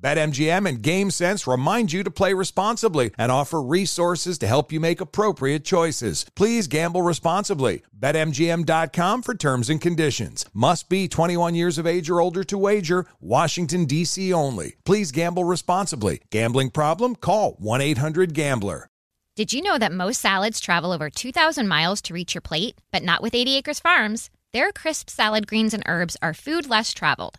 BetMGM and GameSense remind you to play responsibly and offer resources to help you make appropriate choices. Please gamble responsibly. BetMGM.com for terms and conditions. Must be 21 years of age or older to wager. Washington, D.C. only. Please gamble responsibly. Gambling problem? Call 1 800 Gambler. Did you know that most salads travel over 2,000 miles to reach your plate? But not with 80 Acres Farms. Their crisp salad greens and herbs are food less traveled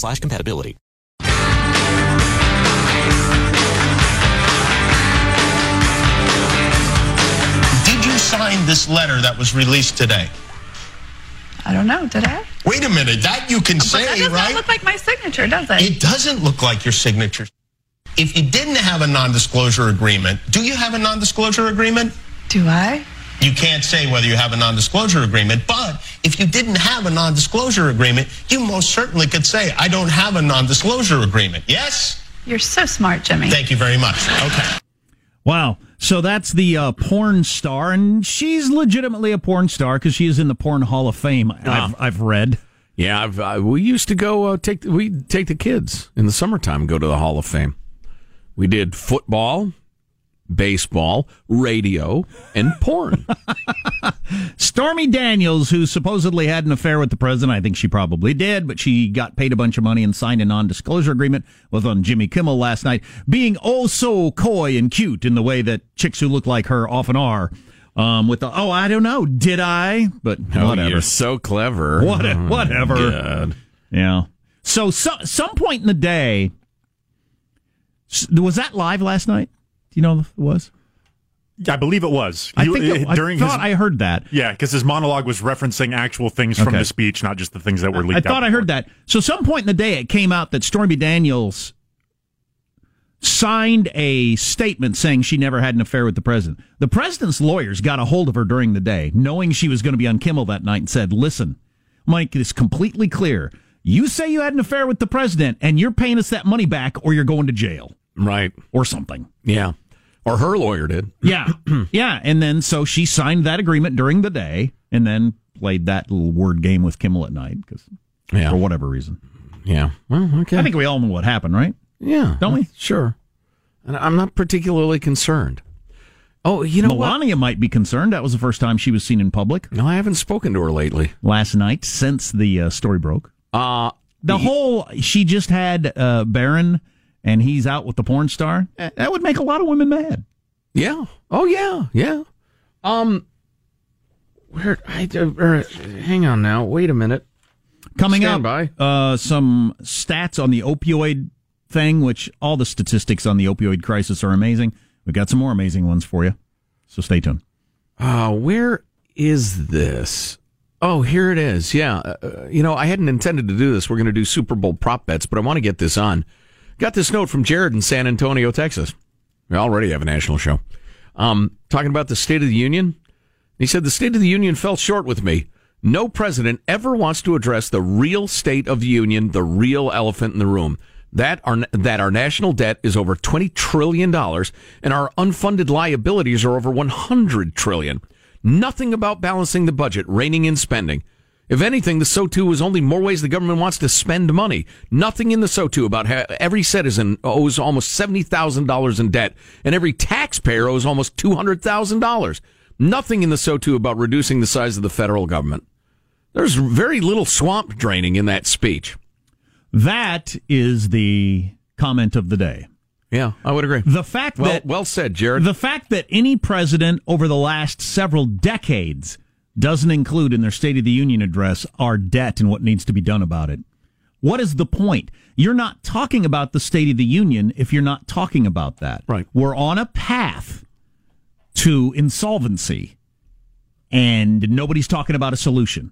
slash compatibility. Did you sign this letter that was released today? I don't know. Did I? Wait a minute. That you can But say, that does right? not look like my signature, does it? It doesn't look like your signature. If you didn't have a non-disclosure agreement, do you have a non-disclosure agreement? Do I? You can't say whether you have a non-disclosure agreement, but if you didn't have a non-disclosure agreement, you most certainly could say, I don't have a non-disclosure agreement. Yes? You're so smart, Jimmy. Thank you very much. Okay. Wow. So that's the uh, porn star, and she's legitimately a porn star because she is in the Porn Hall of Fame. I've, I've read. Yeah, I've, uh, we used to go uh, take we take the kids in the summertime go to the Hall of Fame. We did football, baseball, radio, and porn. Stormy Daniels, who supposedly had an affair with the president, I think she probably did, but she got paid a bunch of money and signed a non-disclosure agreement, was on Jimmy Kimmel last night, being oh so coy and cute in the way that chicks who look like her often are. Um, with the oh, I don't know, did I? But Oh, whatever. you're so clever. What, Oh, whatever. God. Yeah. So, so some point in the day, was that live last night? Do you know if it was? I believe it was. I He- think it, uh, during I thought his I heard that. yeah, because his monologue was referencing actual things from Okay. the speech, not just the things that were leaked. I leaked. thought I heard that. So some point in the day, it came out that Stormy Daniels signed a statement saying she never had an affair with the president. The president's lawyers got a hold of her during the day, knowing she was going to be on Kimmel that night, and said, "Listen, Mike, it's completely clear. You say you had an affair with the president, and you're paying us that money back, or you're going to jail, Right. or something." Yeah. Or her lawyer did. Yeah, yeah. And then so she signed that agreement during the day, and then played that little word game with Kimmel at night because Yeah. for whatever reason. Yeah. Well, okay. I think we all know what happened, right? yeah. Don't we? Sure. And I'm not particularly concerned. Oh, you know what? Melania might be concerned. That was the first time she was seen in public No, I haven't spoken to her lately. last night since the uh, story broke. Uh The whole she just had uh, Barron and he's out with the porn star. eh, That would make a lot of women mad. Yeah. Oh yeah. Yeah. Um. Where I uh, hang on now. Wait a minute. Coming Stand up, uh, some stats on the opioid thing, which all the statistics on the opioid crisis are amazing. We've got some more amazing ones for you. So stay tuned. Uh, where is this? Oh, here it is. Yeah. Uh, you know, I hadn't intended to do this. We're going to do Super Bowl prop bets, but I want to get this on. Got this note from Jared in San Antonio, Texas. We already have a national show. Um, talking about the State of the Union. He said, The State of the Union fell short with me. No president ever wants to address the real state of the union, the real elephant in the room. That our, that our national debt is over $20 trillion and our unfunded liabilities are over 100 trillion. Nothing about balancing the budget, reining in spending. If anything, the SOTU is only more ways the government wants to spend money. Nothing in the SOTU about how every citizen owes almost $70,000 in debt and every taxpayer owes almost $200,000. Nothing in the SOTU about reducing the size of the federal government. There's very little swamp draining in that speech. That is the comment of the day. Yeah, I would agree. The fact well, that well said, Jared. The fact that any president over the last several decades doesn't include in their State of the Union address our debt and what needs to be done about it. What is the point? You're not talking about the State of the Union if you're not talking about that. Right. We're on a path to insolvency and nobody's talking about a solution.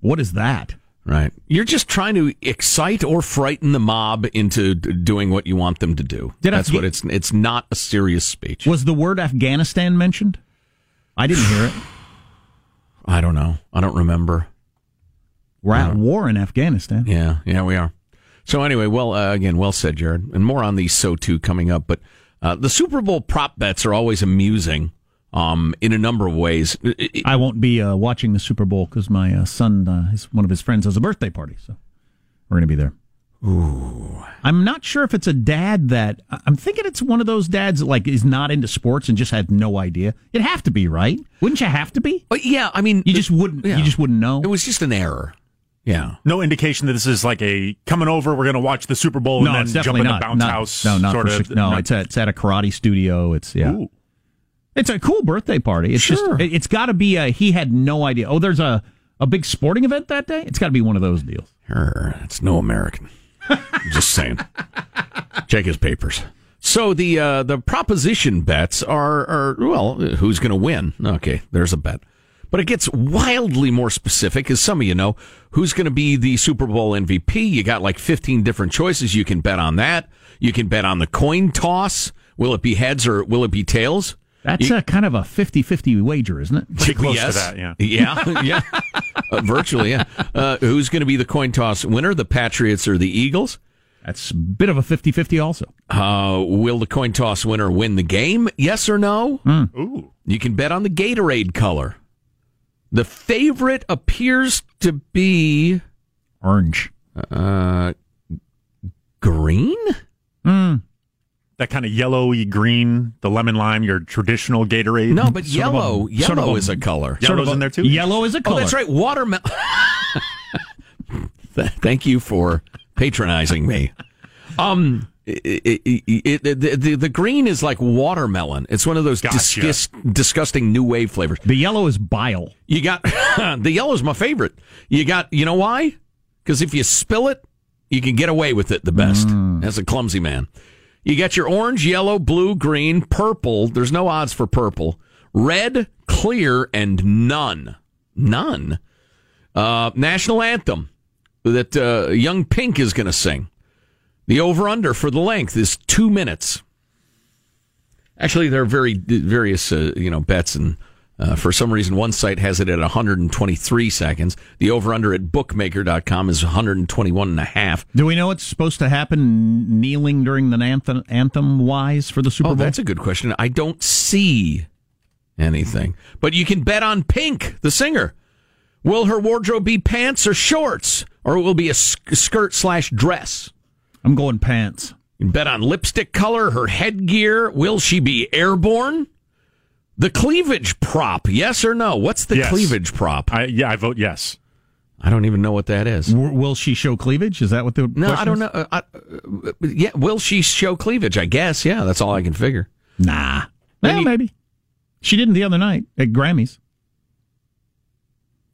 What is that? Right. You're just trying to excite or frighten the mob into doing what you want them to do. Did That's what it's it's not a serious speech. Was the word Afghanistan mentioned? I didn't hear it. I don't know. I don't remember. We're at war in Afghanistan. Yeah, yeah, we are. So anyway, well, uh, again, well said, Jared, and more on these SOTU coming up. But uh, the Super Bowl prop bets are always amusing um, in a number of ways. I won't be uh, watching the Super Bowl because my uh, son, uh, his, one of his friends, has a birthday party, so we're going to be there. Ooh, I'm not sure if it's a dad that I'm thinking it's one of those dads that like is not into sports and just had no idea. It'd have to be right, wouldn't you have to be? But yeah, I mean, you just wouldn't. yeah. You just wouldn't know. it was just an error. Yeah. No indication that this is like a coming over. We're going to watch the Super Bowl no, and it's then jump definitely in not. the bounce not- house. No, not sort for of. sure. No, it's at, it's at a karate studio. It's yeah. Ooh. It's a cool birthday party. It's Sure. just it- it's got to be a he had no idea. Oh, there's a a big sporting event that day. It's got to be one of those deals. Err, That's no American. I'm just saying. Check his papers. So the uh, the proposition bets are are well, who's going to win? Okay, there's a bet. But it gets wildly more specific, as some of you know. Who's going to be the Super Bowl MVP? You got like 15 different choices. You can bet on that. You can bet on the coin toss. Will it be heads or will it be tails? That's You- a kind of a 50-50 wager, isn't it? Pretty close yes. to that, yeah. Yeah, yeah. Uh, virtually, yeah. Uh, who's going to be the coin toss winner, the Patriots or the Eagles? That's a bit of a 50-50 also. Uh, will the coin toss winner win the game? Yes or no? Ooh. You can bet on the Gatorade color. The favorite appears to be Orange. uh, green. That kind of yellowy green, the lemon lime, your traditional Gatorade. No, but yellow. a- yellow sort of a- is a color. Yellow's Sort of a- in there too. Yellow is a Oh, color. that's right. Watermelon. Thank you for patronizing me. Um, it, it, it, the, the, the green is like watermelon. It's one of those Gotcha. disgust, disgusting new wave flavors. The yellow is bile. You got the yellow's my favorite. You got you know why? Because if you spill it, you can get away with it the best as a clumsy man. You got your orange, yellow, blue, green, purple. There's no odds for purple. Red, clear, and none. None. Uh, national anthem that uh, Young Pink is going to sing. The over under for the length is two minutes. Actually, there are very various uh, you know bets, and uh, for some reason, one site has it at 123 seconds. The over under at bookmaker.com is 121 and a half. Do we know what's supposed to happen kneeling during the anthem, anthem wise for the Super Oh, Bowl? that's a good question. I don't see anything, but you can bet on Pink, the singer. Will her wardrobe be pants or shorts, or it will be a sk- skirt slash dress? I'm going pants. You can bet on lipstick color, her headgear. Will she be airborne? The cleavage prop, yes or no? What's the Yes. cleavage prop? I, yeah, I vote yes. I don't even know what that is. W- will she show cleavage? Is that what the No, I don't is? know. Uh, I, uh, yeah, will she show cleavage? I guess. Yeah, that's all I can figure. Nah. Then Well, you- maybe. She didn't the other night at Grammys.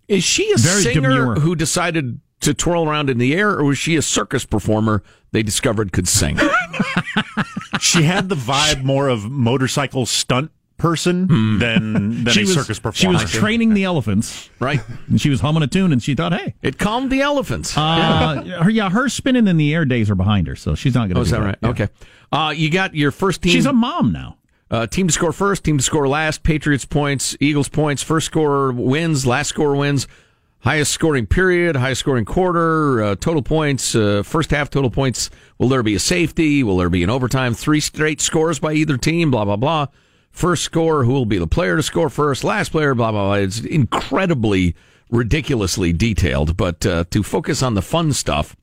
Is she a Very singer demure. who decided to twirl around in the air, or was she a circus performer they discovered could sing. She had the vibe more of motorcycle stunt person than, than she a was, circus performer. she was training the elephants, right? And she was humming a tune, and she thought, "Hey, It calmed the elephants. uh, her, yeah, her spinning in the air days are behind her, so she's not going to." Oh, is that right? Okay. Uh, you got your first team. She's a mom now. Uh, team to score first, team to score last. Patriots points, Eagles points. First scorer wins, last scorer wins. Highest scoring period, highest scoring quarter, uh, total points, uh, first half total points. Will there be a safety? Will there be an overtime? Three straight scores by either team, blah, blah, blah. First score, who will be the player to score first? Last player, blah, blah, blah. It's incredibly, ridiculously detailed. But uh, to focus on the fun stuff,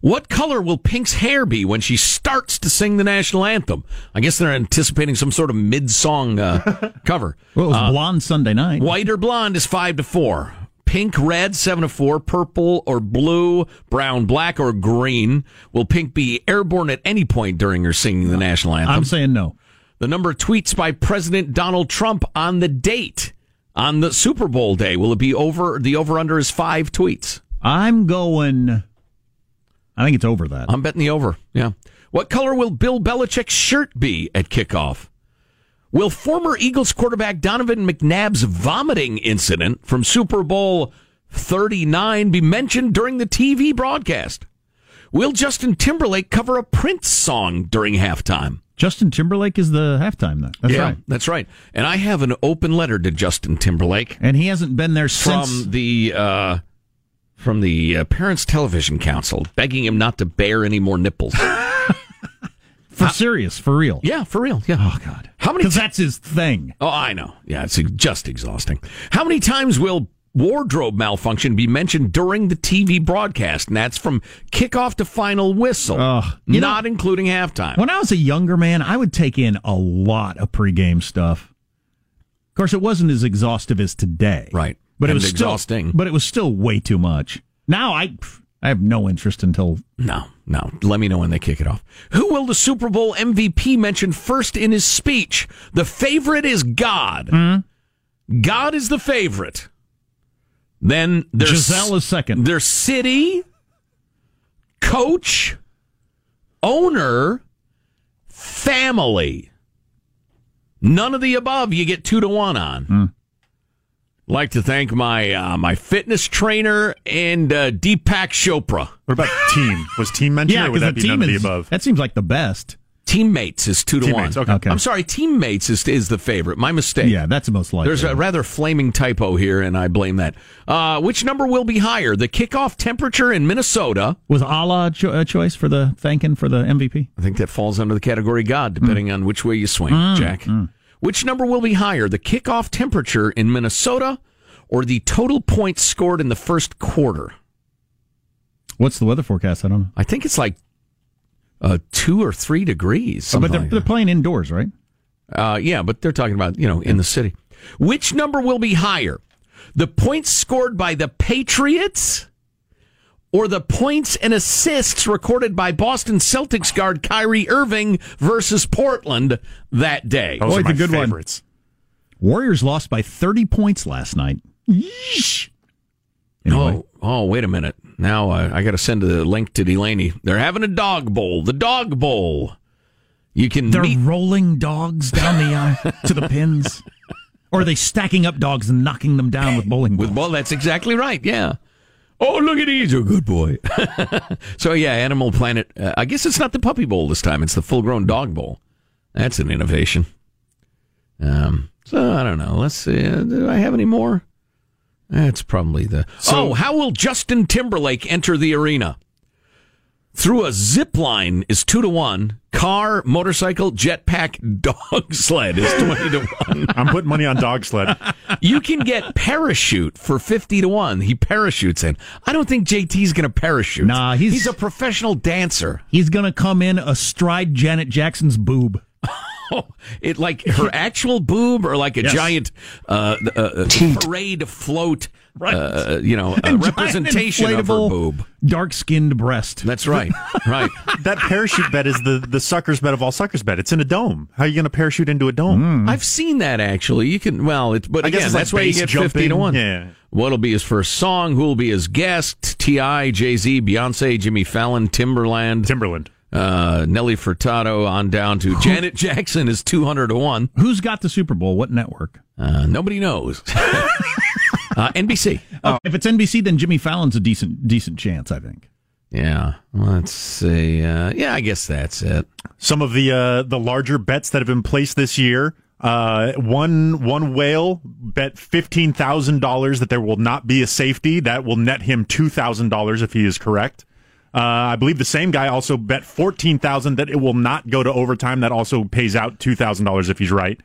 what color will Pink's hair be when she starts to sing the national anthem? I guess they're anticipating some sort of mid-song uh, cover. Well, it was Uh, blonde Sunday night. White or blonde is five to four. Pink, red, seven to four. Purple or blue, brown, black, or green. Will Pink be airborne at any point during her singing the national anthem? I'm saying no. The number of tweets by President Donald Trump on the date on the Super Bowl day. Will it be over? The over under is five tweets. I'm going. I think it's over that. I'm betting the over. Yeah. What color will Bill Belichick's shirt be at kickoff? Will former Eagles quarterback Donovan McNabb's vomiting incident from Super Bowl 39 be mentioned during the TV broadcast? Will Justin Timberlake cover a Prince song during halftime? Justin Timberlake is the halftime. Then that's yeah, right, that's right. And I have an open letter to Justin Timberlake and he hasn't been there since. from the uh, from the uh, Parents Television Council, begging him not to bear any more nipples. for serious, for real. yeah, for real. Yeah. Oh God. How many Because that's his thing. Oh, I know. Yeah, it's just exhausting. How many times will wardrobe malfunction be mentioned during the TV broadcast? And that's from kickoff to final whistle, not including halftime. When I was a younger man, I would take in a lot of pregame stuff. Of course, it wasn't as exhaustive as today, Right. But it was exhausting. Still, but it was still way too much. Now I, I have no interest until No, no. Let me know when they kick it off. Who will the Super Bowl MVP mention first in his speech? The favorite is God. Hmm? God is the favorite. Then there's Gisele is second. Their city, coach, owner, family. None of the above. You get two to one on. Hmm. Like to thank my uh, my fitness trainer and uh, Deepak Chopra. What about team? Was team mentioned yeah, or would because that be team none of the above? that seems like the best. Teammates is two to Teammates, one. okay. Okay. I'm sorry, teammates is is the favorite. My mistake. Yeah, that's the most likely. There's a rather flaming typo here, and I blame that. Uh, which number will be higher? The kickoff temperature in Minnesota. Was Allah a cho- a choice for the thanking for the MVP? I think that falls under the category God, depending mm. on which way you swing, mm, Jack. Mm. Which number will be higher? The kickoff temperature in Minnesota or the total points scored in the first quarter? What's the weather forecast? I don't know. I think it's like uh, two or three degrees. but they're, like they're playing indoors, right? Uh, yeah, but they're talking about, you know, in the city. Which number will be higher? The points scored by the Patriots or the points and assists recorded by Boston Celtics guard Kyrie Irving versus Portland that day? Those Boy, are my the good one. Warriors lost by 30 points last night. Yeesh. Anyway, Oh, oh, wait a minute. Now uh, I got to send a link to Delaney. They're having a dog bowl. The dog bowl. You can they're meet. rolling dogs down the uh, to the pins, or are they stacking up dogs and knocking them down with bowling balls? With well, that's exactly right. Yeah. Oh, look at these! A good boy. so yeah, Animal Planet. Uh, I guess it's not the puppy bowl this time. It's the full-grown dog bowl. That's an innovation. Um. So I don't know. Let's see. Uh, do I have any more? That's probably the. oh, how will Justin Timberlake enter the arena? Through a zip line is two to one. Car, motorcycle, jetpack, dog sled is twenty to one. I'm putting money on dog sled. You can get parachute for 50 to 1. He parachutes in. I don't think JT's going to parachute. Nah, he's- a professional dancer. He's gonna come in astride Janet Jackson's boob. it like her actual boob or like a Yes. giant uh, uh, uh, parade float, Right. uh, you know, A a representation of her boob. Dark skinned breast. That's right. Right. That parachute bed is the, the sucker's bed of all suckers bed. It's in a dome. How are you going to parachute into a dome? I've seen that actually. You can well, it's but I guess again, it's like that's why you base get fifty to one. Yeah. What'll be his first song? Who'll be his guest? Ti, Jay Z, Beyonce, Jimmy Fallon, Timbaland, Timbaland. Uh, Nelly Furtado, on down to Janet Jackson is two hundred to one. Who's got the Super Bowl? What network? Uh, nobody knows. uh, NBC. Oh, if it's NBC, then Jimmy Fallon's a decent decent chance, I think. Yeah. Let's see. Uh, yeah, I guess that's it. Some of the uh, the larger bets that have been placed this year. Uh, one one whale bet fifteen thousand dollars that there will not be a safety. That will net him two thousand dollars if he is correct. Uh, I believe the same guy also bet fourteen thousand that it will not go to overtime. That also pays out two thousand dollars if he's right.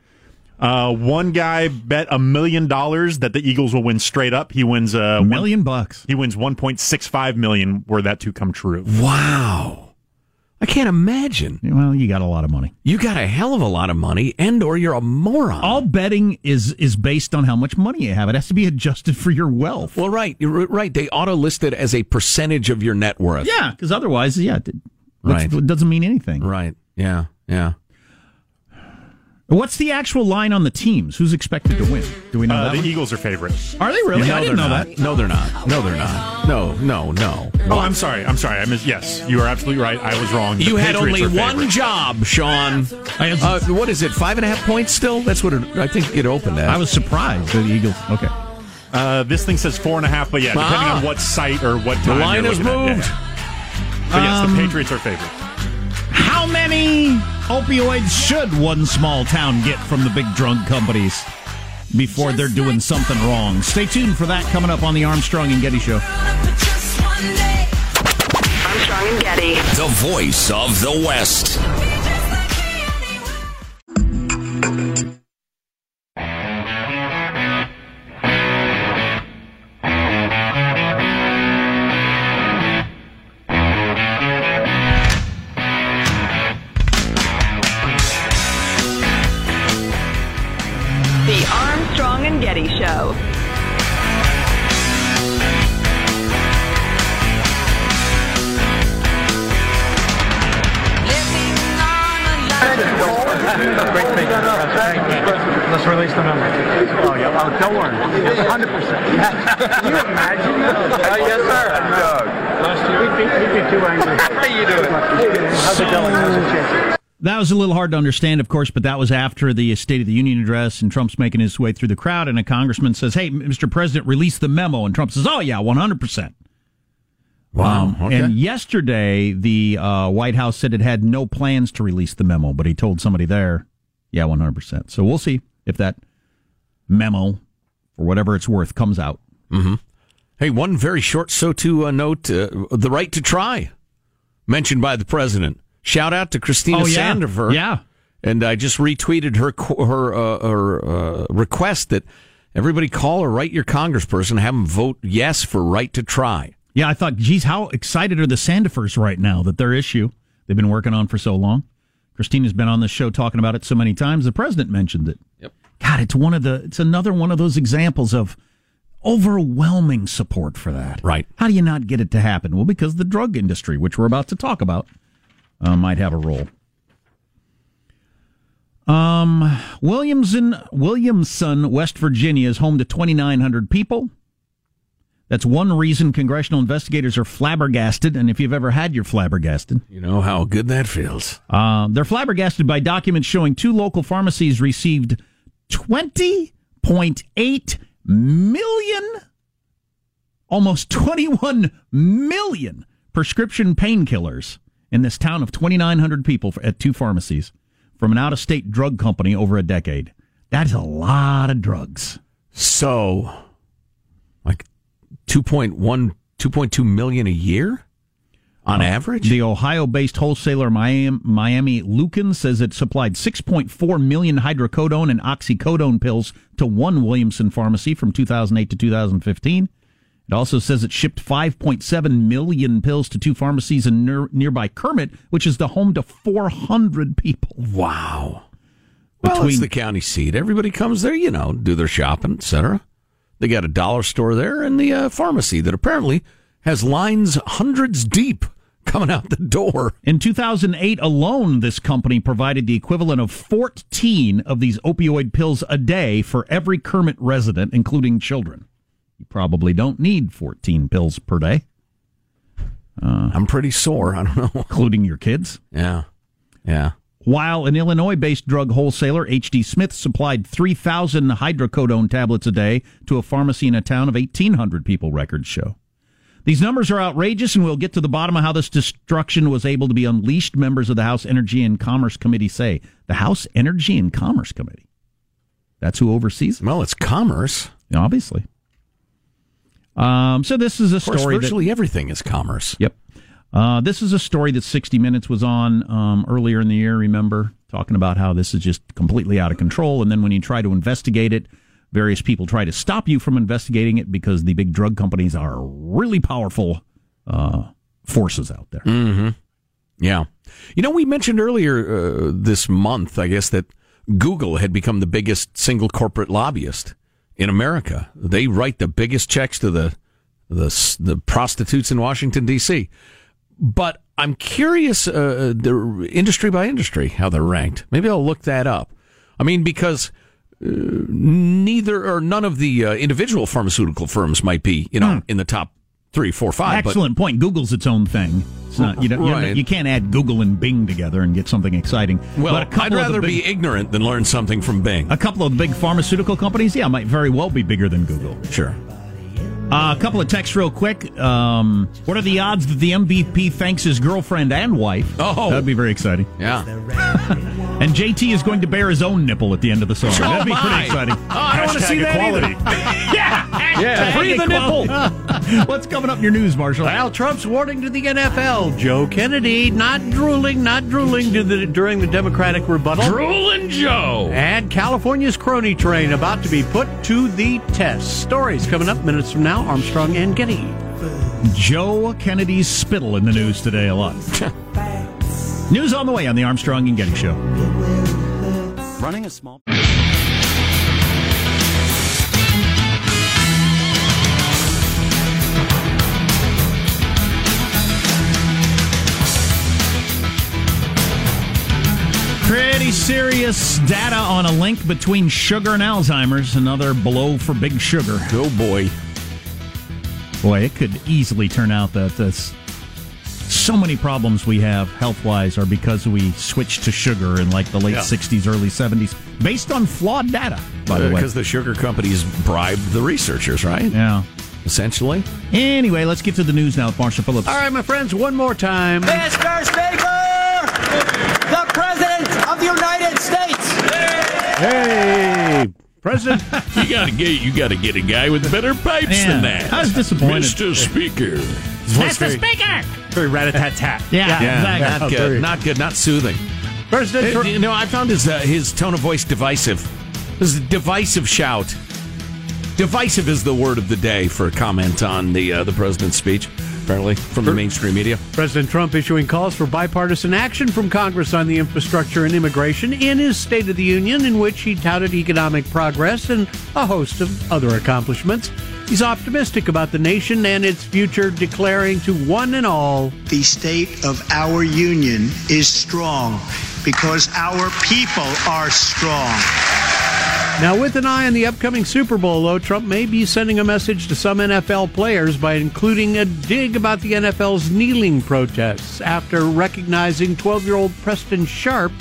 Uh, one guy bet a million dollars that the Eagles will win straight up. He wins uh, A one- million bucks. he wins one point six five million were that to come true. Wow. I can't imagine. Well, you got a lot of money. You got a hell of a lot of money, and or you're a moron. All betting is is based on how much money you have. It has to be adjusted for your wealth. Well, right, you're right. They auto list it as a percentage of your net worth. Yeah, because otherwise, yeah, Right. it doesn't mean anything. Right. Yeah. Yeah. What's the actual line on the teams? Who's expected to win? Do we know Uh, that? the one? Eagles are favorites. Are they really? No, I didn't they're know not. that. No, they're not. No, they're not. No, no, no. Oh, I'm sorry. I'm sorry. I miss. Yes, you are absolutely right. I was wrong. The You had only one job, Sean. Uh, what is it? Five and a half points still? That's what it, I think it opened at. I was surprised the Eagles. Okay. Uh, this thing says four and a half, but yeah, depending Ah. on what site or what the line you're has looking at, moved. yeah. But yes, Um, the Patriots are favorites. How many opioids should one small town get from the big drug companies before they're doing something wrong? Stay tuned for that coming up on the Armstrong and Getty Show. Armstrong and Getty. The voice of the West. Armstrong and Getty Show. Let's release the memo. Oh, yeah. Oh, don't worry. 100%. Can you imagine? that? Uh, yes, sir. Doug. Last year. He'd be, he'd be too angry. How you doing? How's it going? How's it changing? That was a little hard to understand, of course, but that was after the State of the Union address, and Trump's making his way through the crowd, and a congressman says, "Hey, Mr. President, release the memo," and Trump says, "Oh yeah, one hundred percent." Wow. okay. And yesterday, the uh, White House said it had no plans to release the memo, but he told somebody there, "Yeah, one hundred percent." So we'll see if that memo, for whatever it's worth, comes out. Mm-hmm. Hey, one very short SOTU uh, note: uh, the right to try, mentioned by the president. Shout out to Christina Oh, yeah. Sandefur. Yeah. and I just retweeted her her uh, her uh, request that everybody call or write your congressperson, have them vote yes for right to try. Yeah, I thought, geez, how excited are the Sandefurs right now that their issue they've been working on for so long? Christina's been on this show talking about it so many times. The president mentioned it. Yep. God, it's one of the it's another one of those examples of overwhelming support for that. Right. How do you not get it to happen? Well, because the drug industry, which we're about to talk about, uh, might have a role. Um, Williamson, Williamson, West Virginia is home to 2,900 people. That's one reason congressional investigators are flabbergasted. And if you've ever had your flabbergasted, You know how good that feels. um, they're flabbergasted by documents showing two local pharmacies received 20.8 million, almost 21 million prescription painkillers in this town of 2,900 people for, at two pharmacies from an out of state drug company over a decade. That is a lot of drugs. So, like 2.1, 2.2 million a year on uh, average? The Ohio based wholesaler Miami, Miami-Luken says it supplied 6.4 million hydrocodone and oxycodone pills to one Williamson pharmacy from 2008 to 2015. It also says it shipped 5.7 million pills to two pharmacies in near, nearby Kermit, which is the home to 400 people. Wow. Well, it's between the county seat. Everybody comes there, you know, do their shopping, etc. They got a dollar store there and the uh, pharmacy that apparently has lines hundreds deep coming out the door. In 2008 alone, this company provided the equivalent of 14 of these opioid pills a day for every Kermit resident, including children. You probably don't need 14 pills per day. Uh, I'm pretty sore. I don't know. Including your kids? Yeah. Yeah. While an Illinois based drug wholesaler, H.D. Smith, supplied 3,000 hydrocodone tablets a day to a pharmacy in a town of 1,800 people, records show. These numbers are outrageous, and we'll get to the bottom of how this destruction was able to be unleashed, members of the House Energy and Commerce Committee say. The House Energy and Commerce Committee. That's who oversees it. Well, it's commerce. Obviously. Um, so this is a course, story. virtually that, everything is commerce. Yep. Uh, this is a story that 60 Minutes was on um, earlier in the year, remember? Talking about how this is just completely out of control. And then when you try to investigate it, various people try to stop you from investigating it because the big drug companies are really powerful uh, forces out there. Mm-hmm. Yeah. You know, we mentioned earlier uh, this month, I guess, that Google had become the biggest single corporate lobbyist in America. They write the biggest checks to the the, the prostitutes in Washington D.C. But I'm curious, uh, the industry by industry, how they're ranked. Maybe I'll look that up. I mean, because uh, neither or none of the uh, individual pharmaceutical firms might be, you know, in the top three, four, five. but- Excellent point. Google's its own thing. It's not, you, don't, you, Right. you can't add Google and Bing together and get something exciting. Well, but a couple I'd rather big- be ignorant than learn something from Bing. A couple of the big pharmaceutical companies, yeah, might very well be bigger than Google. Sure. Uh, a couple of texts, real quick. Um, what are the odds that the MVP thanks his girlfriend and wife? Oh. that'd be very exciting. Yeah. And JT is going to bear his own nipple at the end of the song. Oh, that'd be oh, my. pretty exciting. Oh, I don't want to see that either. yeah, Yeah, free the nipple. What's coming up in your news, Marshall? Well, Trump's warning to the NFL. Joe Kennedy not drooling, not drooling to the, during the Democratic rebuttal. Drooling Joe. And California's crony train about to be put to the test. Stories coming up minutes from now. Armstrong and Getty. Joe Kennedy's spittle in the news today a lot. news on the way on the Armstrong and Getty Show. Running a small. Pretty serious data on a link between sugar and Alzheimer's. Another blow for big sugar. Oh boy. Boy, it could easily turn out that this, so many problems we have health wise are because we switched to sugar in like the late Yeah. 60s, early 70s, based on flawed data, by the uh, way. Because the sugar companies bribed the researchers, right? Yeah. Essentially. Anyway, let's get to the news now with Marshall Phillips. All right, my friends, one more time. Mr. Speaker, the President of the United States. Hey, President. you gotta get you gotta get a guy with better pipes Yeah, than that. I was disappointed. Mr. Speaker. Mr. Speaker! Very rat-a-tat-tat. Yeah, exactly. not good. Not good. Not soothing. President Trump- you know, I found his uh, his tone of voice divisive. His divisive shout. Divisive is the word of the day for a comment on the uh, the president's speech. Apparently, from the mainstream media. President Trump issuing calls for bipartisan action from Congress on the infrastructure and immigration in his State of the Union, in which he touted economic progress and a host of other accomplishments. He's optimistic about the nation and its future, declaring to one and all The state of our union is strong because our people are strong. Now, with an eye on the upcoming Super Bowl, though, Trump may be sending a message to some NFL players by including a dig about the NFL's kneeling protests after recognizing 12 year old Preston Sharp,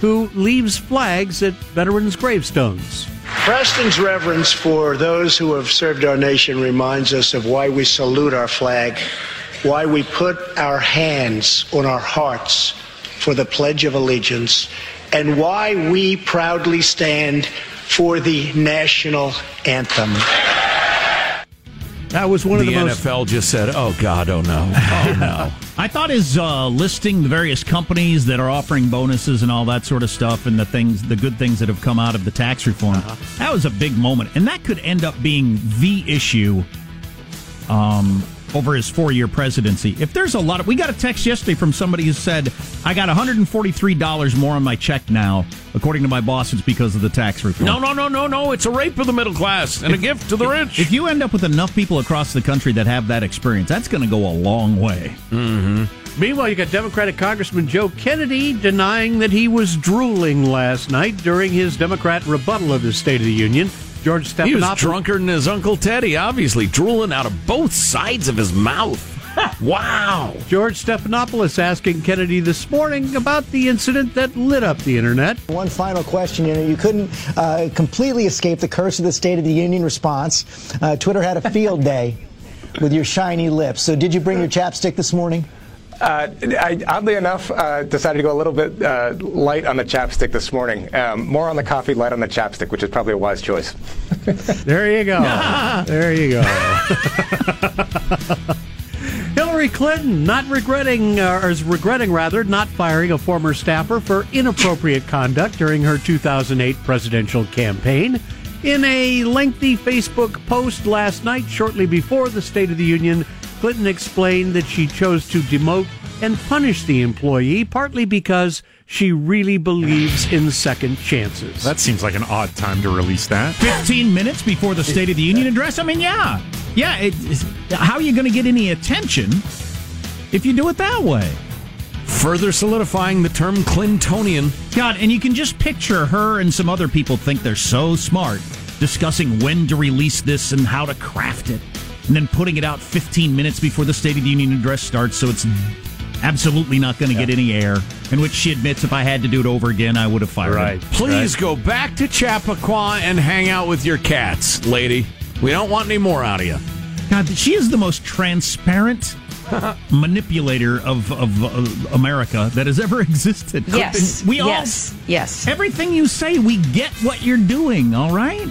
who leaves flags at veterans' gravestones. Preston's reverence for those who have served our nation reminds us of why we salute our flag, why we put our hands on our hearts for the Pledge of Allegiance, and why we proudly stand for the national anthem. That was one the of the most. NFL just said, "Oh God, oh no, oh no." I thought his uh, listing the various companies that are offering bonuses and all that sort of stuff, and the things, the good things that have come out of the tax reform, that was a big moment, and that could end up being the issue um, over his four year presidency. If there's a lot of, we got a text yesterday from somebody who said, I got $143 more on my check now. According to my boss, it's because of the tax reform. No, no, no, no, no. It's a rape of the middle class and a gift to the rich. If you end up with enough people across the country that have that experience, that's going to go a long way. Mm-hmm. Meanwhile, you got Democratic Congressman Joe Kennedy denying that he was drooling last night during his Democrat rebuttal of the State of the Union. George Stephanopoulos. He was drunker than his Uncle Teddy, obviously, drooling out of both sides of his mouth. wow. George Stephanopoulos asking Kennedy this morning about the incident that lit up the internet. One final question. You know, you couldn't uh, completely escape the curse of the State of the Union response. Uh, Twitter had a field day with your shiny lips. So, did you bring your chapstick this morning? Uh, I, oddly enough, uh, decided to go a little bit uh, light on the chapstick this morning. Um, more on the coffee, light on the chapstick, which is probably a wise choice. there you go. there you go. Hillary Clinton not regretting, uh, or is regretting rather, not firing a former staffer for inappropriate conduct during her 2008 presidential campaign. In a lengthy Facebook post last night, shortly before the State of the Union, Clinton explained that she chose to demote and punish the employee partly because she really believes in second chances. That seems like an odd time to release that. 15 minutes before the State of the Union address? I mean, yeah. Yeah. It, how are you going to get any attention if you do it that way? Further solidifying the term Clintonian. God, and you can just picture her and some other people think they're so smart discussing when to release this and how to craft it, and then putting it out 15 minutes before the State of the Union address starts so it's absolutely not going to yeah. get any air. In which she admits, if I had to do it over again, I would have fired right. him. Please right. go back to Chappaqua and hang out with your cats, lady. We don't want any more out of you. God, she is the most transparent manipulator of, of uh, America that has ever existed. Yes. We all, yes. Yes. Everything you say, we get what you're doing, all right?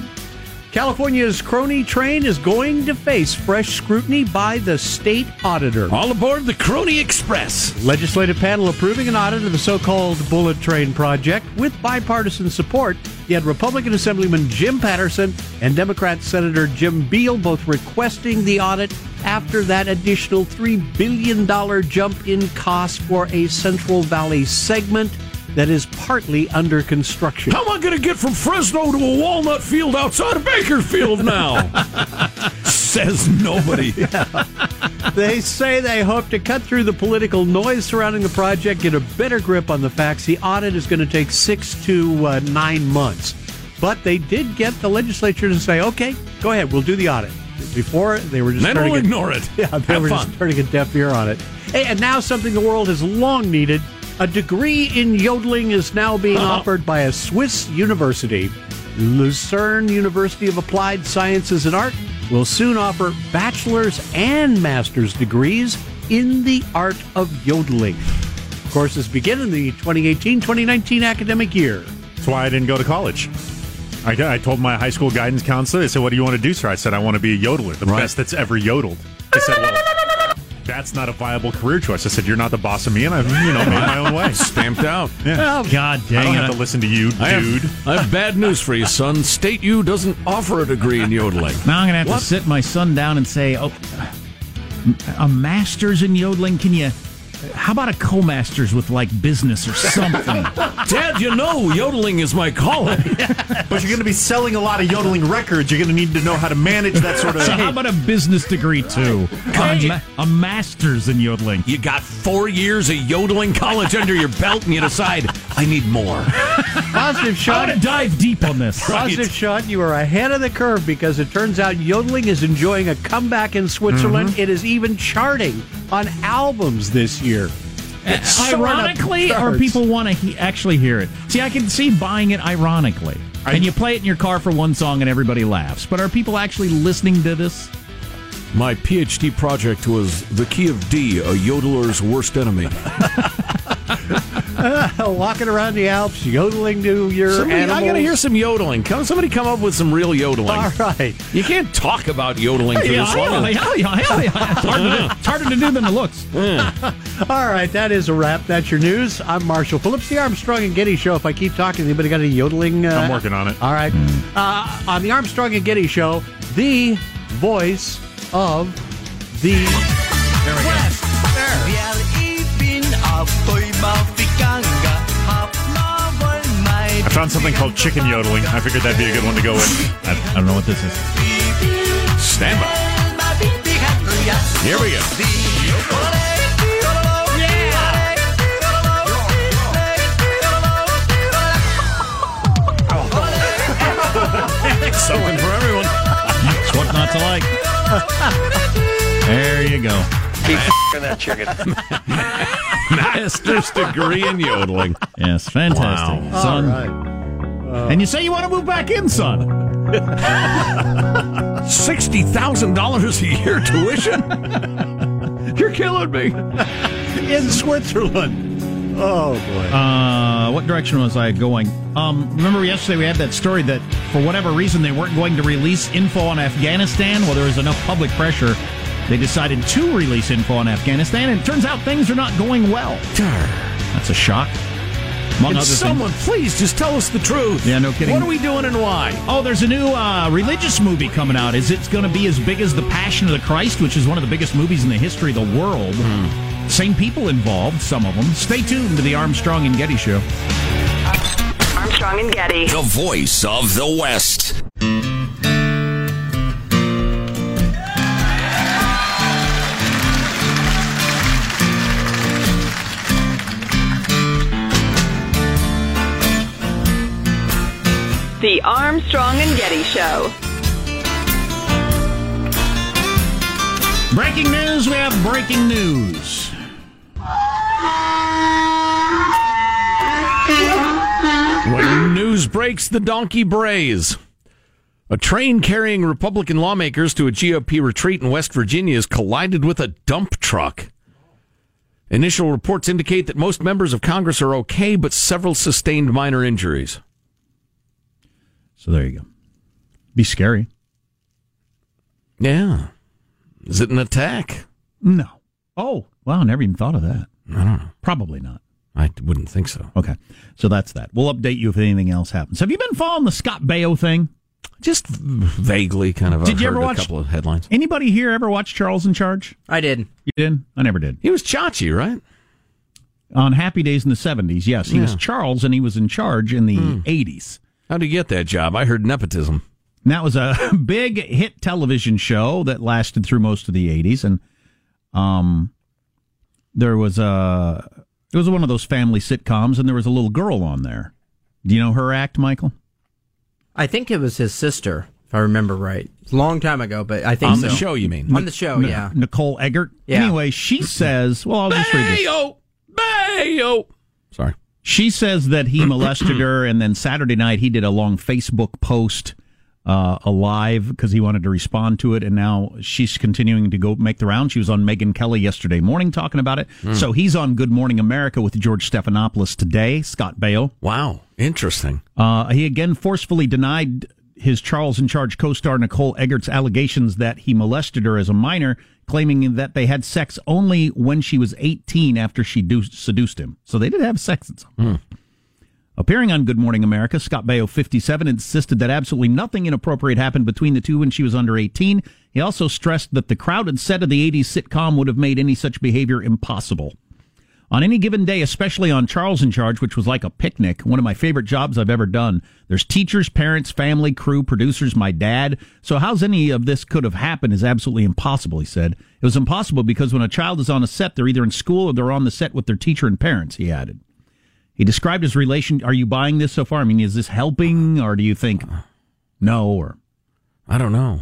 California's crony train is going to face fresh scrutiny by the state auditor. All aboard the Crony Express. Legislative panel approving an audit of the so-called bullet train project with bipartisan support. Yet Republican Assemblyman Jim Patterson and Democrat Senator Jim Beall both requesting the audit after that additional $3 billion jump in cost for a Central Valley segment that is partly under construction. How am I going to get from Fresno to a walnut field outside of Bakersfield now? Says nobody. Yeah. They say they hope to cut through the political noise surrounding the project, get a better grip on the facts. The audit is going to take six to uh, nine months. But they did get the legislature to say, okay, go ahead, we'll do the audit. Before, they were just then we'll ignore it. Yeah, they Have were fun. just turning a deaf ear on it. Hey, and now something the world has long needed a degree in yodeling is now being Uh-huh. offered by a Swiss university. Lucerne University of Applied Sciences and Art will soon offer bachelor's and master's degrees in the art of yodeling. Courses begin in the 2018 2019 academic year. That's why I didn't go to college. I, I told my high school guidance counselor, they said, What do you want to do, sir? I said, I want to be a yodeler, the best that's ever yodeled. They said, Well, that's not a viable career choice. I said, You're not the boss of me, and I've, you know, made my own way. Stamped out. Yeah. God I dang don't it. have to listen to you, dude. I have, I have bad news for you, son. State U doesn't offer a degree in yodeling. Now I'm going to have What? to sit my son down and say, "Oh, a master's in yodeling? Can you? How about a co-master's with like business or something?" Dad, you know yodeling is my calling. But you're going to be selling a lot of yodeling records. You're going to need to know how to manage that sort of. so how about a business degree too? A, ma- a master's in yodeling. You got four years of yodeling college under your belt, and you decide I need more. Positive I shot. want to dive deep on this. Positive shot. You are ahead of the curve because it turns out yodeling is enjoying a comeback in Switzerland. Mm-hmm. It is even charting on albums this year. It's soaring up the Ironically, or people want to he- actually hear it. See, I can see buying it ironically. and you play it in your car for one song and everybody laughs. But are people actually listening to this? My PhD project was the key of D, a yodeler's worst enemy. walking around the Alps, yodeling to your Somebody, I animals. got to hear some yodeling. Come, somebody come up with some real yodeling. All right. You can't talk about yodeling for Yeah, this yeah, long. yeah, yeah, yeah, yeah. It's, harder to, it's harder to do than it looks. All right, that is a wrap. That's your news. I'm Marshall Phillips, the Armstrong and Getty Show. If I keep talking, anybody got any yodeling? Uh, I'm working on it. All right. Uh, on the Armstrong and Getty Show, the voice of the There we go. I found something called chicken yodeling. I figured that'd be a good one to go with. I, I don't know what this is. Stand by. Here we go. Something for everyone. It's what not to like. there you go. Keep that chicken. Master's degree in yodeling. Yes, fantastic. Wow. Son. All right. and you say you want to move back in, son. $60,000 a year tuition? You're killing me. in Switzerland. Oh boy. Uh, what direction was I going? Um, remember yesterday we had that story that for whatever reason they weren't going to release info on Afghanistan. Well, there was enough public pressure. They decided to release info on Afghanistan, and it turns out things are not going well. That's a shock. Among Can other someone things. please just tell us the truth? Yeah, no kidding. What are we doing and why? Oh, there's a new uh, religious movie coming out. Is it going to be as big as The Passion of the Christ, which is one of the biggest movies in the history of the world? Same people involved, some of them. Stay tuned to the Armstrong and Getty Show. Armstrong and Getty. The voice of the West. The Armstrong and Getty Show. Breaking news, we have breaking news. When news breaks, the donkey brays. A train carrying Republican lawmakers to a GOP retreat in West Virginia has collided with a dump truck. Initial reports indicate that most members of Congress are okay, but several sustained minor injuries. So there you go. Be scary. Yeah. Is it an attack? No. Oh, wow, never even thought of that. I don't know. Probably not. I wouldn't think so. Okay. So that's that. We'll update you if anything else happens. Have you been following the Scott Baio thing? Just vaguely, kind of. Did I've you ever heard watch a couple of headlines? Anybody here ever watch Charles in Charge? I did. You did? I never did. He was Chachi, right? On Happy Days in the 70s, yes. He was Charles and he was in charge in the hmm. 80s. How'd he get that job? I heard nepotism. And that was a big hit television show that lasted through most of the 80s. And um, there was a, it was one of those family sitcoms, and there was a little girl on there. Do you know her act, Michael? I think it was his sister, if I remember right. It's a long time ago, but I think On so. the show, you mean? On the show, N- yeah. Nicole Eggert. Yeah. Anyway, she says, well, I'll just read this. Bayo! Bayo! Sorry. She says that he molested her, and then Saturday night he did a long Facebook post uh, alive because he wanted to respond to it, and now she's continuing to go make the round. She was on Megyn Kelly yesterday morning talking about it. Hmm. So he's on Good Morning America with George Stephanopoulos today. Scott Baio. Wow. Interesting. Uh, he again forcefully denied his Charles in Charge co-star Nicole Eggert's allegations that he molested her as a minor, claiming that they had sex only when she was 18 after she do- seduced him. So they did have sex at some point. Hmm. Appearing on Good Morning America, Scott Baio, 57, insisted that absolutely nothing inappropriate happened between the two when she was under 18. He also stressed that the crowded set of the 80s sitcom would have made any such behavior impossible. On any given day, especially on Charles in Charge, which was like a picnic, one of my favorite jobs I've ever done. There's teachers, parents, family, crew, producers, my dad. So how's any of this could have happened is absolutely impossible, he said. It was impossible because when a child is on a set, they're either in school or they're on the set with their teacher and parents, he added. He described his relation. Are you buying this so far? I mean, is this helping or do you think no or I don't know.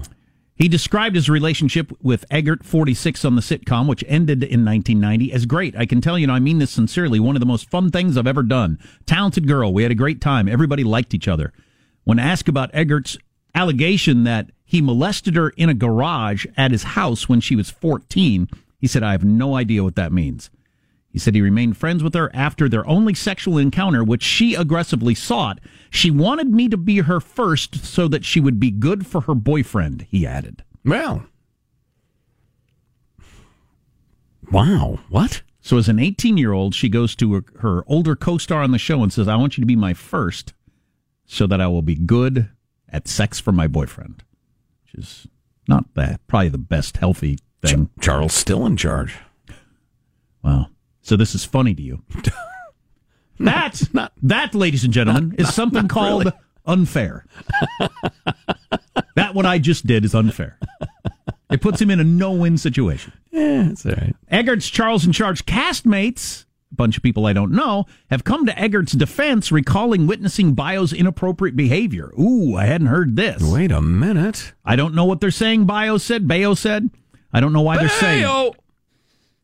He described his relationship with Eggert, 46, on the sitcom, which ended in 1990, as great. I can tell you, and I mean this sincerely, one of the most fun things I've ever done. Talented girl. We had a great time. Everybody liked each other. When asked about Eggert's allegation that he molested her in a garage at his house when she was 14, he said, I have no idea what that means. He said he remained friends with her after their only sexual encounter, which she aggressively sought. She wanted me to be her first so that she would be good for her boyfriend, he added. Well. Wow. What? So, as an 18 year old, she goes to her, her older co star on the show and says, I want you to be my first so that I will be good at sex for my boyfriend, which is not that, probably the best healthy thing. Charles still in charge. Wow. So this is funny to you. That's not that, ladies and gentlemen, is something called really. unfair. that what I just did is unfair. It puts him in a no-win situation. Yeah, that's all right. Eggert's Charles in Charge castmates, a bunch of people I don't know, have come to Eggert's defense, recalling witnessing Bio's inappropriate behavior. Ooh, I hadn't heard this. Wait a minute. I don't know what they're saying. Bio said. Bayo said. I don't know why they're saying. Bayo!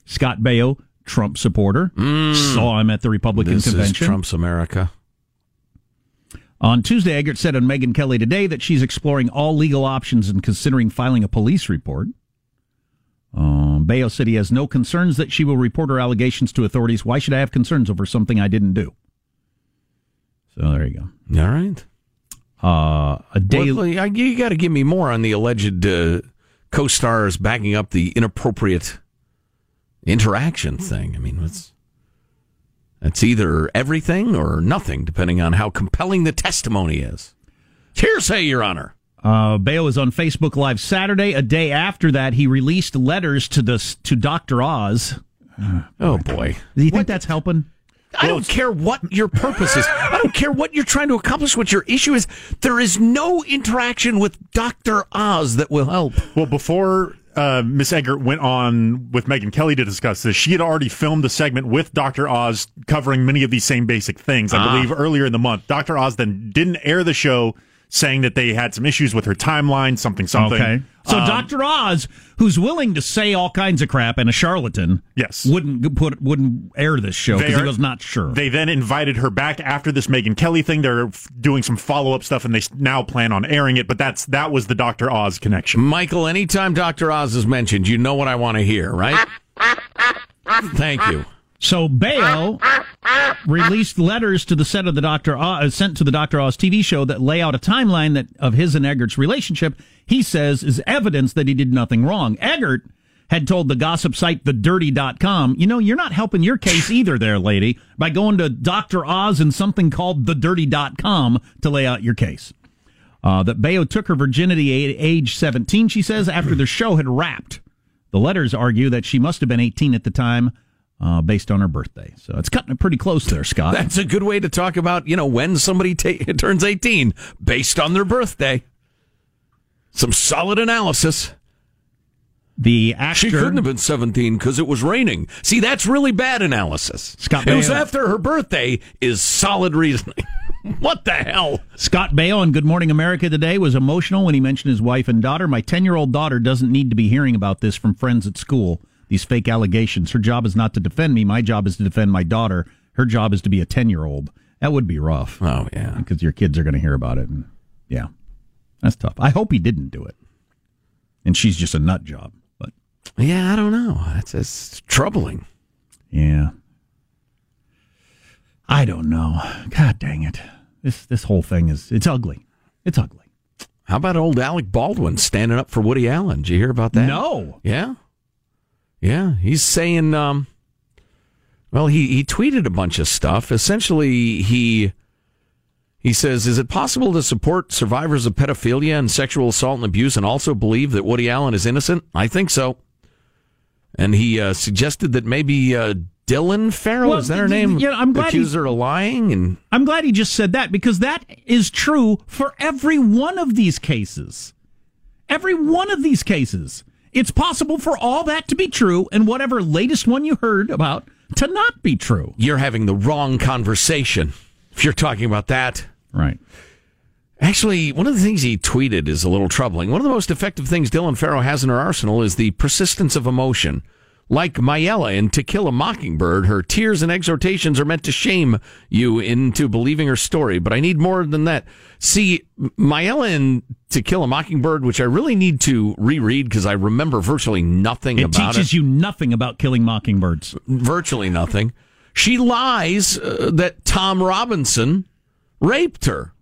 Scott Baio, Trump supporter, saw him at the Republican This is convention. Trump's America. On Tuesday, Eggert said on Megyn Kelly today that she's exploring all legal options and considering filing a police report. Um, Bayo said he has no concerns that she will report her allegations to authorities. Why should I have concerns over something I didn't do? So there you go. All right. Uh, a day. Well, you- you got to give me more on the alleged uh, co-stars backing up the inappropriate interaction thing. I mean, it's that's either everything or nothing, depending on how compelling the testimony is. Hearsay, Your Honor. Uh, Bayo was on Facebook Live Saturday. A day after that, he released letters to the to Doctor Oz. Oh boy, do you think that's helping? I don't care what your purpose is. I don't care what you're trying to accomplish, what your issue is. There is no interaction with Dr. Oz that will help. Well, before uh, Miss Eggert went on with Megyn Kelly to discuss this, she had already filmed a segment with Dr. Oz covering many of these same basic things. I Ah. believe earlier in the month, Dr. Oz then didn't air the show, saying that they had some issues with her timeline, something, something. Okay. So Um, Dr. Oz, who's willing to say all kinds of crap and a charlatan, yes, wouldn't put wouldn't air this show because he was not sure. They then invited her back after this Megyn Kelly thing. They're f- doing some follow up stuff, and they now plan on airing it. But that's that was the Dr. Oz connection. Michael, anytime Dr. Oz is mentioned, you know what I want to hear, right? Thank you. So Bayo released letters to the set of the Doctor Oz, sent to the Doctor Oz TV show that lay out a timeline that of his and Eggert's relationship. He says is evidence that he did nothing wrong. Eggert had told the gossip site thedirty.com, you know, you're not helping your case either there, lady, by going to Dr. Oz and something called thedirty.com to lay out your case. Uh, that Bayo took her virginity at age 17, she says, after the show had wrapped. The letters argue that she must have been 18 at the time, uh, based on her birthday. So it's cutting it pretty close there, Scott. That's a good way to talk about, you know, when somebody ta- turns 18 based on their birthday. Some solid analysis. The actor. She couldn't have been 17 because it was raining. See, that's really bad analysis. Scott it was after her birthday is solid reasoning. what the hell? Scott Baio on Good Morning America today was emotional when he mentioned his wife and daughter. My 10 year old daughter doesn't need to be hearing about this from friends at school, these fake allegations. Her job is not to defend me. My job is to defend my daughter. Her job is to be a 10 year old. That would be rough. Oh, yeah. Because your kids are going to hear about it. And yeah, that's tough. I hope he didn't do it. And she's just a nut job. But Yeah, I don't know. That's, that's troubling. yeah. I don't know. God dang it. This this whole thing is it's ugly. It's ugly. How about old Alec Baldwin standing up for Woody Allen? Did you hear about that? No. Yeah. Yeah. He's saying, um, well, he, he tweeted a bunch of stuff. Essentially, he he says, "Is it possible to support survivors of pedophilia and sexual assault and abuse and also believe that Woody Allen is innocent? I think so." And he uh, suggested that maybe uh, Dylan Farrell Well, is that her name? yeah, I'm glad he- her of lying and I'm glad he just said that because that is true for every one of these cases. Every one of these cases. It's possible for all that to be true and whatever latest one you heard about to not be true. you're having the wrong conversation if you're talking about that. Right. Actually, one of the things he tweeted is a little troubling. One of the most effective things Dylan Farrow has in her arsenal is the persistence of emotion. Like Mayella in To Kill a Mockingbird, her tears and exhortations are meant to shame you into believing her story. But I need more than that. See, Mayella in To Kill a Mockingbird, which I really need to reread because I remember virtually nothing It about it. it. Teaches you nothing about killing mockingbirds. Virtually nothing. She lies uh, that Tom Robinson raped her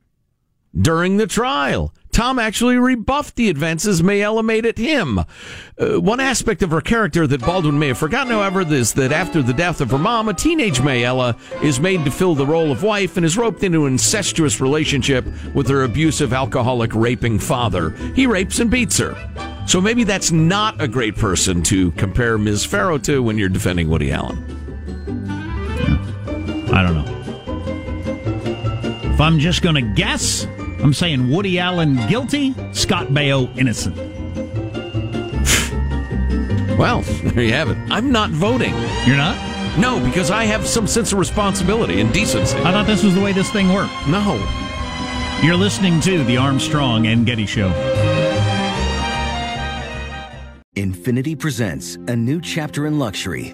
during the trial. Tom actually rebuffed the advances Mayella made at him. Uh, one aspect of her character that Baldwin may have forgotten, however, is that after the death of her mom, a teenage Mayella is made to fill the role of wife and is roped into an incestuous relationship with her abusive, alcoholic, raping father. He rapes and beats her. So maybe that's not a great person to compare Ms. Farrow to when you're defending Woody Allen. I don't know. If I'm just going to guess, I'm saying Woody Allen guilty, Scott Baio innocent. Well, there you have it. I'm not voting. You're not? No, because I have some sense of responsibility and decency. I thought this was the way this thing worked. No. You're listening to the Armstrong and Getty Show. Infiniti presents a new chapter in luxury,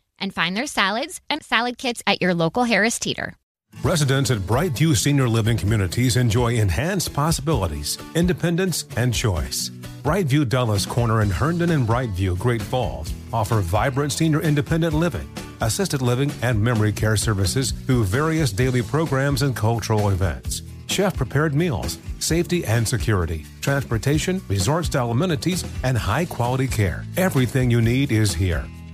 and find their salads and salad kits at your local Harris Teeter. Residents at Brightview Senior Living Communities enjoy enhanced possibilities, independence, and choice. Brightview Dulles Corner in Herndon and Brightview, Great Falls, offer vibrant senior independent living, assisted living, and memory care services through various daily programs and cultural events. Chef prepared meals, safety and security, transportation, resort style amenities, and high quality care. Everything you need is here.